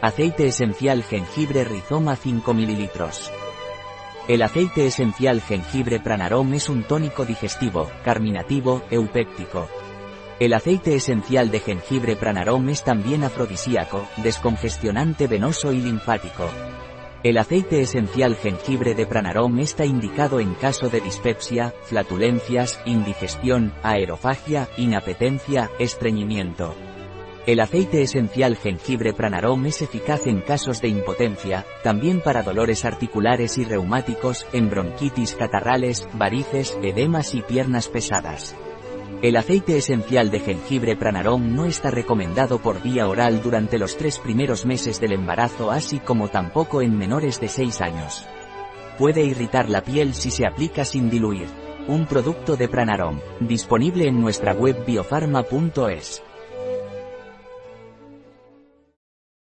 Aceite esencial jengibre rizoma 5 ml. El aceite esencial jengibre pranarom es un tónico digestivo, carminativo, eupéptico. El aceite esencial de jengibre pranarom es también afrodisíaco, descongestionante venoso y linfático. El aceite esencial jengibre de pranarom está indicado en caso de dispepsia, flatulencias, indigestión, aerofagia, inapetencia, estreñimiento. El aceite esencial jengibre pranarom es eficaz en casos de impotencia, también para dolores articulares y reumáticos, en bronquitis catarrales, varices, edemas y piernas pesadas. El aceite esencial de jengibre pranarom no está recomendado por vía oral durante los tres primeros meses del embarazo así como tampoco en menores de 6 años. Puede irritar la piel si se aplica sin diluir. Un producto de pranarom, disponible en nuestra web biofarma.es.